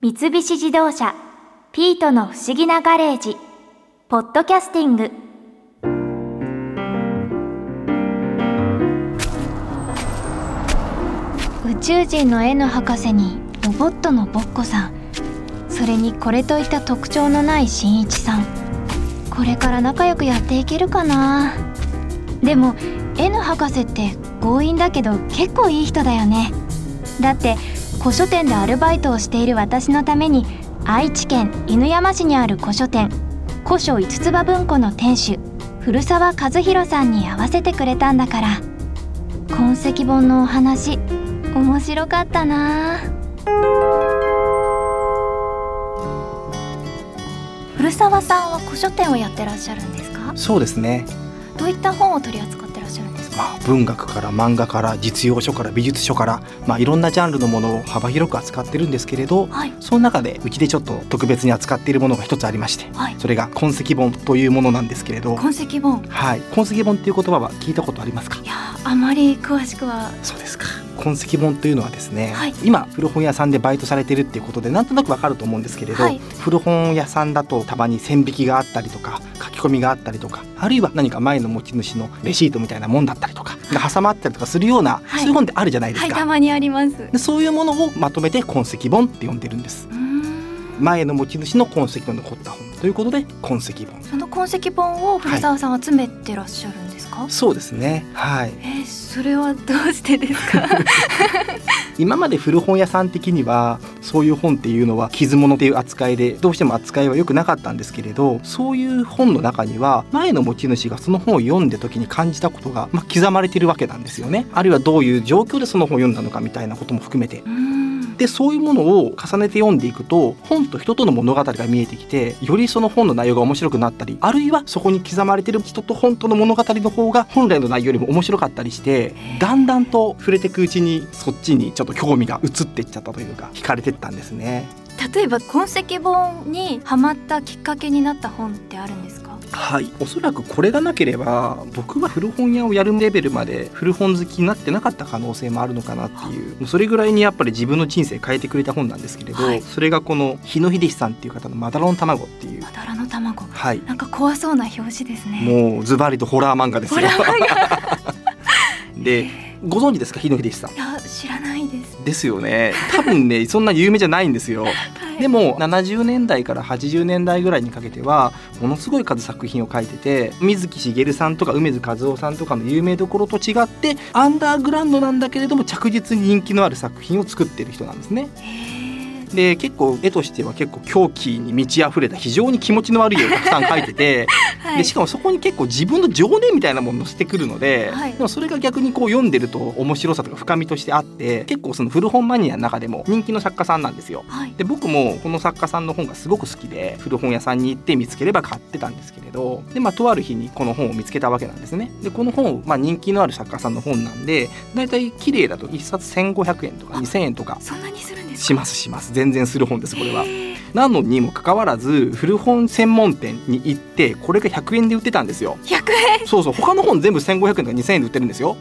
三菱自動車「ピートの不思議なガレージ」ポッドキャスティング。宇宙人の N 博士にロボットのボッコさん。それにこれといった特徴のない新一さん。これから仲良くやっていけるかな。でも N 博士って強引だけど結構いい人だよね。だって古書店でアルバイトをしている私のために愛知県犬山市にある古書店。古書五つ葉文庫の店主古澤和弘さんに会わせてくれたんだから。痕跡本のお話面白かったな。古澤さんは古書店をやってらっしゃるんですか？そうですね。どういった本を取り扱まあ、文学から漫画から実用書から美術書から、まあ、いろんなジャンルのものを幅広く扱ってるんですけれど、はい。その中でうちでちょっと特別に扱っているものが一つありましてはい。それが痕跡本というものなんですけれど痕跡本。はい。痕跡本っていう言葉は聞いたことありますか？いやあまり詳しくは。そうですか。痕跡本というのはですね、はい。今古本屋さんでバイトされてるっていうことでなんとなくわかると思うんですけれど、はい。古本屋さんだとたまに線引きがあったりとか書き込みがあったりとかあるいは何か前の持ち主のレシートみたいなもんだったりとかが挟まったりとかするような、はい。そういう本ってあるじゃないですか、はいたまにあります。でそういうものをまとめて痕跡本って呼んでるんです。前の持ち主の痕跡の残った本ということで痕跡本。その痕跡本を古澤さん集めてらっしゃるんですか、そうですね。はい。えーそれはどうしてですか？今まで古本屋さん的にはそういう本っていうのは傷物っていう扱いでどうしても扱いは良くなかったんですけれどそういう本の中には前の持ち主がその本を読んで時に感じたことが、まあ、刻まれてるわけなんですよね。あるいはどういう状況でその本を読んだのかみたいなことも含めて。うーんでそういうものを重ねて読んでいくと本と人との物語が見えてきてよりその本の内容が面白くなったりあるいはそこに刻まれてる人と本との物語の方が本来の内容よりも面白かったりしてだんだんと触れていくうちにそっちにちょっと興味が移っていっちゃったというか惹かれてったんですね。例えば痕跡本にハマったきっかけになった本ってあるんですか？はい、おそらくこれがなければ僕は古本屋をやるレベルまで古本好きになってなかった可能性もあるのかなっていう。もうそれぐらいにやっぱり自分の人生変えてくれた本なんですけれど、はい。それがこの日野秀樹さんっていう方の「まだらの卵」っていう。まだらの卵。はい。なんか怖そうな表紙ですね。もうズバリとホラー漫画ですよ。ホラー漫画。でご存知ですか日野秀樹さん。いや知らないです。ですよね。多分ねそんな有名じゃないんですよ でも70年代から80年代ぐらいにかけてはものすごい数作品を書いてて水木しげるさんとか梅津和夫さんとかの有名どころと違ってアンダーグラウンドなんだけれども着実に人気のある作品を作ってる人なんですね。で結構絵としては結構狂気に満ち溢れた非常に気持ちの悪い絵をたくさん 描いててはい。でしかもそこに結構自分の情念みたいなものを載せてくるので、はい。でもそれが逆にこう読んでると面白さとか深みとしてあって結構その古本マニアの中でも人気の作家さんなんですよ。はい。で僕もこの作家さんの本がすごく好きで古本屋さんに行って見つければ買ってたんですけれどで、まあ、とある日にこの本を見つけたわけなんですね。でこの本、まあ、人気のある作家さんの本なんでだいたい綺麗だと1冊1500円とか2000円とか。そんなにするんですか？しますします。全然する本ですこれは。なのにもかかわらず古本専門店に行ってこれが100円で売ってたんですよ。100円？そうそう。他の本全部1500円とか2000円で売ってるんですよ。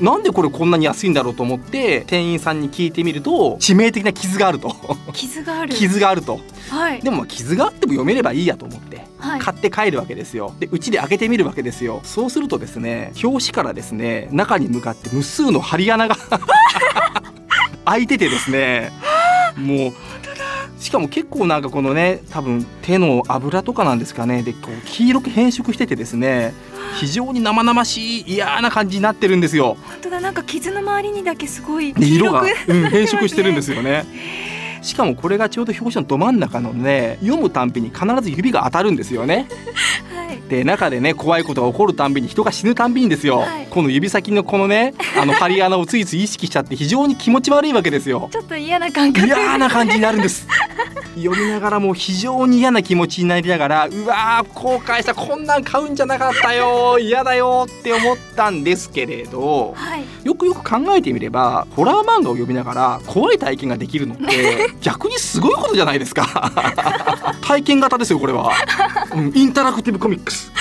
なんでこれこんなに安いんだろうと思って店員さんに聞いてみると致命的な傷があると。傷がある。傷があると。はい。でもまあ傷があっても読めればいいやと思ってはい。買って帰るわけですよ。でうちで開けてみるわけですよ。そうするとですね表紙からですね中に向かって無数の針穴が 開いててですね。もうしかも結構なんかこのね多分手の油とかなんですかね。でこう黄色く変色しててですね。非常に生々しい嫌な感じになってるんですよ。本当だなんか傷の周りにだけすごいで色が、うん、変色してるんですよね。しかもこれがちょうど表紙のど真ん中のね読むたんびに必ず指が当たるんですよね。はいで中でね怖いことが起こるたんびに人が死ぬたんびにですよ、はい。この指先のこのね あの針穴をついつい意識しちゃって非常に気持ち悪いわけですよ。ちょっと嫌な感覚。嫌な感じになるんです読みながらもう非常に嫌な気持ちになりながらうわー後悔したこんなん買うんじゃなかったよ嫌だよって思ったんですけれどはい。よくよく考えてみればホラー漫画を読みながら怖い体験ができるのって 逆にすごいことじゃないですか。体験型ですよこれは、うん、インタラクティブコミックス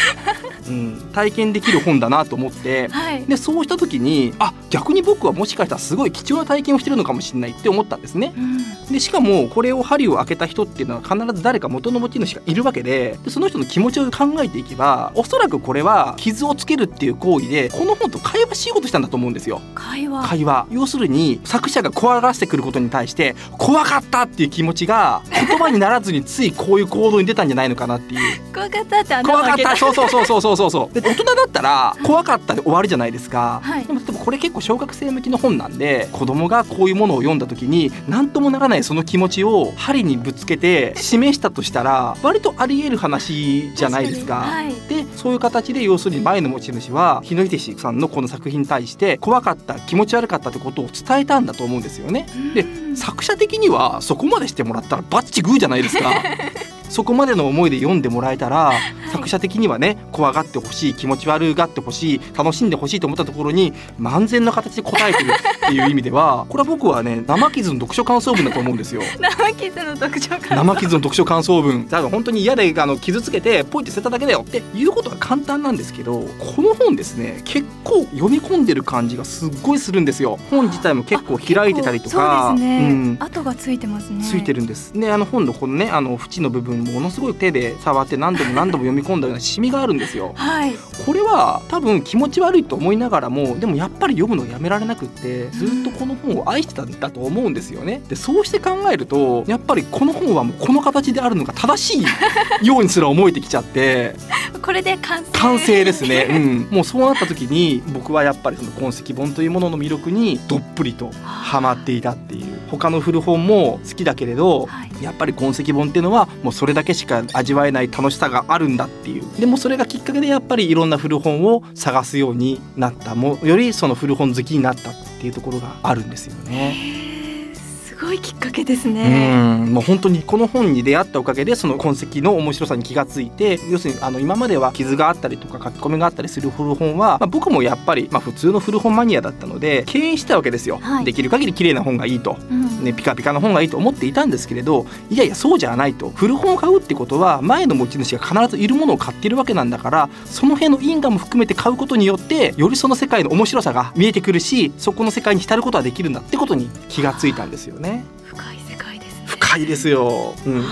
うん、体験できる本だなと思ってはい。でそうした時にあ逆に僕はもしかしたらすごい貴重な体験をしてるのかもしれないって思ったんですね。うん。でしかもこれを針を開けた人っていうのは必ず誰か元の持ち主がいるわけででその人の気持ちを考えていけばおそらくこれは傷をつけるっていう行為でこの本と会話しようとしたんだと思うんですよ。会話。会話。要するに作者が怖がらせてくることに対して怖かったっていう気持ちが言葉にならずについこういう行動に出たんじゃないのかなっていう。怖かったって怖かった。たそうそうそうそうそうそうそうで大人だったら怖かったで終わりじゃないですか、はいでもでもこれ結構小学生向きの本なんで子供がこういうものを読んだ時に何ともならないその気持ちを針にぶつけて示したとしたら割とあり得る話じゃないですか。確にはいでそういう形で要するに前の持ち主は日野秀志さんのこの作品に対して怖かった気持ち悪かったってことを伝えたんだと思うんですよね。でうん作者的にはそこまでしてもらったらバッチグーじゃないですか。そこまでの思いで読んでもらえたら、作者的にはね怖がってほしい気持ち悪がってほしい楽しんでほしいと思ったところに満全な形で答えてるっていう意味では これは僕はね生傷の読書感想文だと思うんですよ。生傷の特徴から生傷の読書感想文。だから本当に嫌であの傷つけてポイって捨てただけだよっていうことは簡単なんですけどこの本ですね結構読み込んでる感じがすっごいするんですよ。本自体も結構開いてたりとか。ね、うん。跡がついてますね。ついてるんです。であの本のこのねあの縁の部分ものすごい手で触って何度も何度も読み込んだようなシミがあるんですよ。はいこれは多分気持ち悪いと思いながらもでもやっぱり読むのをやめられなくってずっとこの本を愛してたんだと思うんですよね。でそうして考えるとやっぱりこの本はもうこの形であるのが正しいようにすら思えてきちゃって これで完成完成ですね。うん、もうそうなった時に僕はやっぱりその痕跡本というものの魅力にどっぷりとハマっていたっていう他の古本も好きだけれど、はい。やっぱり痕跡本っていうのはもうそれだけしか味わえない楽しさがあるんだっていう。でもそれがきっかけでやっぱりいろんな古本を探すようになったもよりその古本好きになったっていうところがあるんですよね。ごいきっかけですうねん。もう本当にこの本に出会ったおかげでその痕跡の面白さに気がついて要するにあの今までは傷があったりとか書き込みがあったりする古本は、まあ、僕もやっぱり、まあ、普通の古本マニアだったので敬遠してたわけですよ、はい。できる限り綺麗な本がいいと。うんね、ピカピカの本がいいと思っていたんですけれどいやいやそうじゃないと。古本を買うってことは前の持ち主が必ずいるものを買っているわけなんだからその辺の因果も含めて買うことによってよりその世界の面白さが見えてくるしそこの世界に浸ることができるんだってことに気がついたんですよね。深い世界ですね。深いですよ、うん、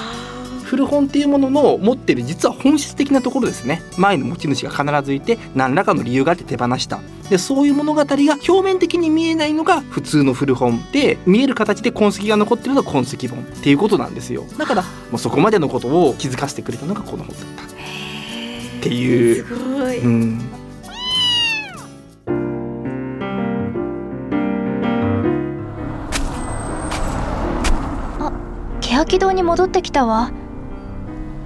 古本っていうものの持ってる実は本質的なところですね。前の持ち主が必ずいて何らかの理由があって手放した。でそういう物語が表面的に見えないのが普通の古本で見える形で痕跡が残ってるのが痕跡本っていうことなんですよ。だからもうそこまでのことを気づかせてくれたのがこの本だった。っていう。すごい、うん欅堂に戻ってきたわ。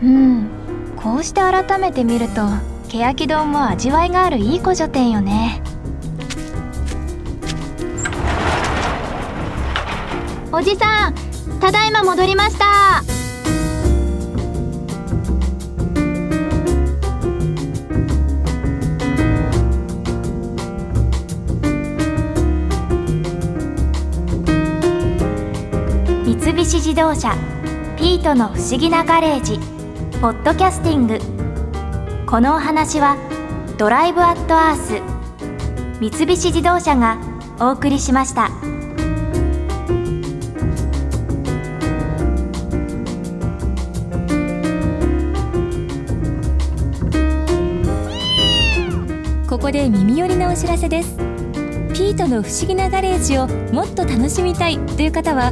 うん。こうして改めて見ると欅堂も味わいがあるいい古書店よね。おじさんただいま戻りました三菱自動車ピートの不思議なガレージポッドキャスティングこのお話はドライブアットアース三菱自動車がお送りしました。ここで耳寄りなお知らせですピートの不思議なガレージをもっと楽しみたいという方は